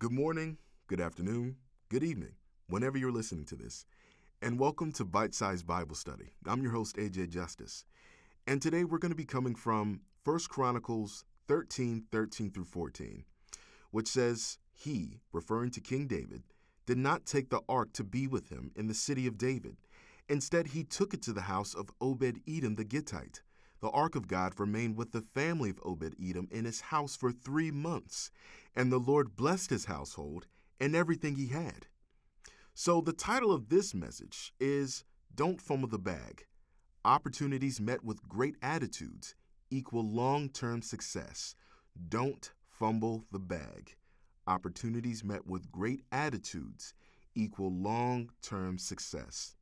Good morning, good afternoon, good evening, whenever you're listening to this, and welcome to Bite Size Bible Study. I'm your host, AJ Justice, and today we're going to be coming from 1 Chronicles 13 13 through 14, which says, He, referring to King David, did not take the ark to be with him in the city of David. Instead, he took it to the house of Obed Edom the Gittite. The ark of God remained with the family of Obed Edom in his house for three months, and the Lord blessed his household and everything he had. So, the title of this message is Don't Fumble the Bag. Opportunities met with great attitudes equal long term success. Don't fumble the bag. Opportunities met with great attitudes equal long term success.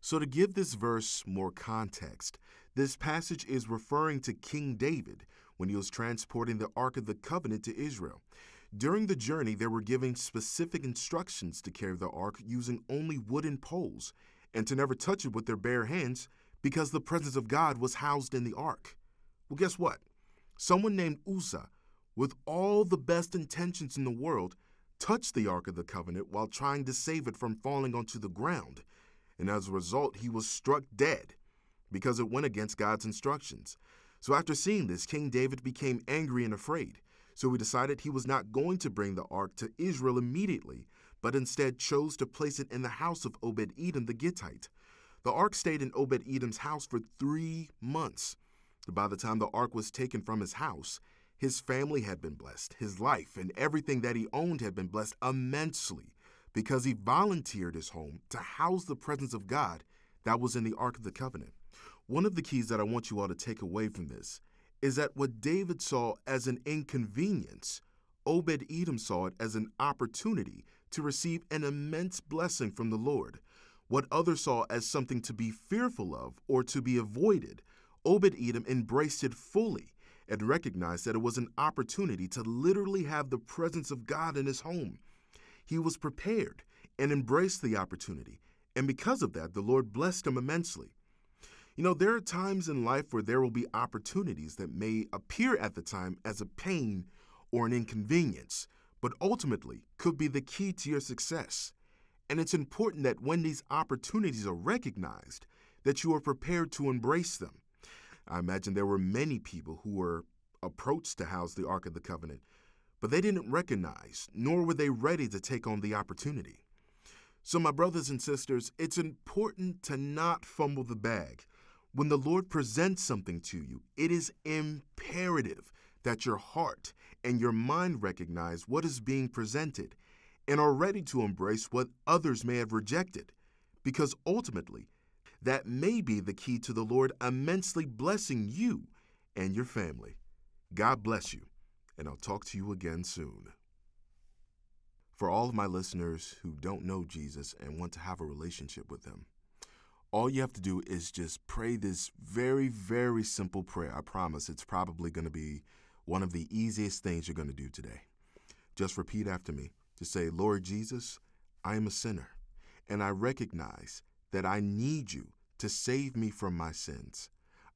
So, to give this verse more context, this passage is referring to King David when he was transporting the Ark of the Covenant to Israel. During the journey, they were given specific instructions to carry the ark using only wooden poles and to never touch it with their bare hands because the presence of God was housed in the ark. Well, guess what? Someone named Uzzah, with all the best intentions in the world, touched the Ark of the Covenant while trying to save it from falling onto the ground. And as a result, he was struck dead because it went against God's instructions. So after seeing this, King David became angry and afraid. So he decided he was not going to bring the ark to Israel immediately, but instead chose to place it in the house of Obed Edom the Gittite. The ark stayed in Obed Edom's house for three months. By the time the ark was taken from his house, his family had been blessed. His life and everything that he owned had been blessed immensely because he volunteered his home to house the presence of God that was in the Ark of the Covenant. One of the keys that I want you all to take away from this is that what David saw as an inconvenience, Obed Edom saw it as an opportunity to receive an immense blessing from the Lord. What others saw as something to be fearful of or to be avoided, Obed Edom embraced it fully and recognized that it was an opportunity to literally have the presence of God in his home. He was prepared and embraced the opportunity, and because of that, the Lord blessed him immensely. You know, there are times in life where there will be opportunities that may appear at the time as a pain or an inconvenience, but ultimately could be the key to your success. And it's important that when these opportunities are recognized, that you are prepared to embrace them. I imagine there were many people who were approached to house the Ark of the Covenant, but they didn't recognize, nor were they ready to take on the opportunity. So, my brothers and sisters, it's important to not fumble the bag. When the Lord presents something to you, it is imperative that your heart and your mind recognize what is being presented and are ready to embrace what others may have rejected, because ultimately, that may be the key to the Lord immensely blessing you and your family. God bless you, and I'll talk to you again soon. For all of my listeners who don't know Jesus and want to have a relationship with Him, all you have to do is just pray this very, very simple prayer. I promise it's probably going to be one of the easiest things you're going to do today. Just repeat after me to say, Lord Jesus, I am a sinner, and I recognize that I need you to save me from my sins.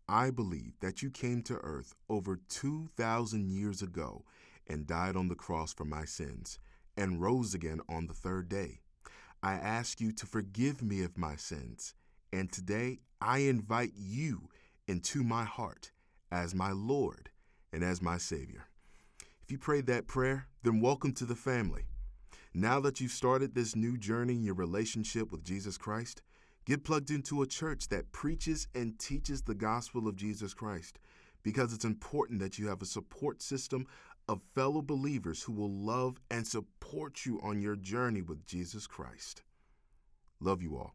I believe that you came to earth over 2,000 years ago and died on the cross for my sins and rose again on the third day. I ask you to forgive me of my sins, and today I invite you into my heart as my Lord and as my Savior. If you prayed that prayer, then welcome to the family. Now that you've started this new journey in your relationship with Jesus Christ, Get plugged into a church that preaches and teaches the gospel of Jesus Christ because it's important that you have a support system of fellow believers who will love and support you on your journey with Jesus Christ. Love you all.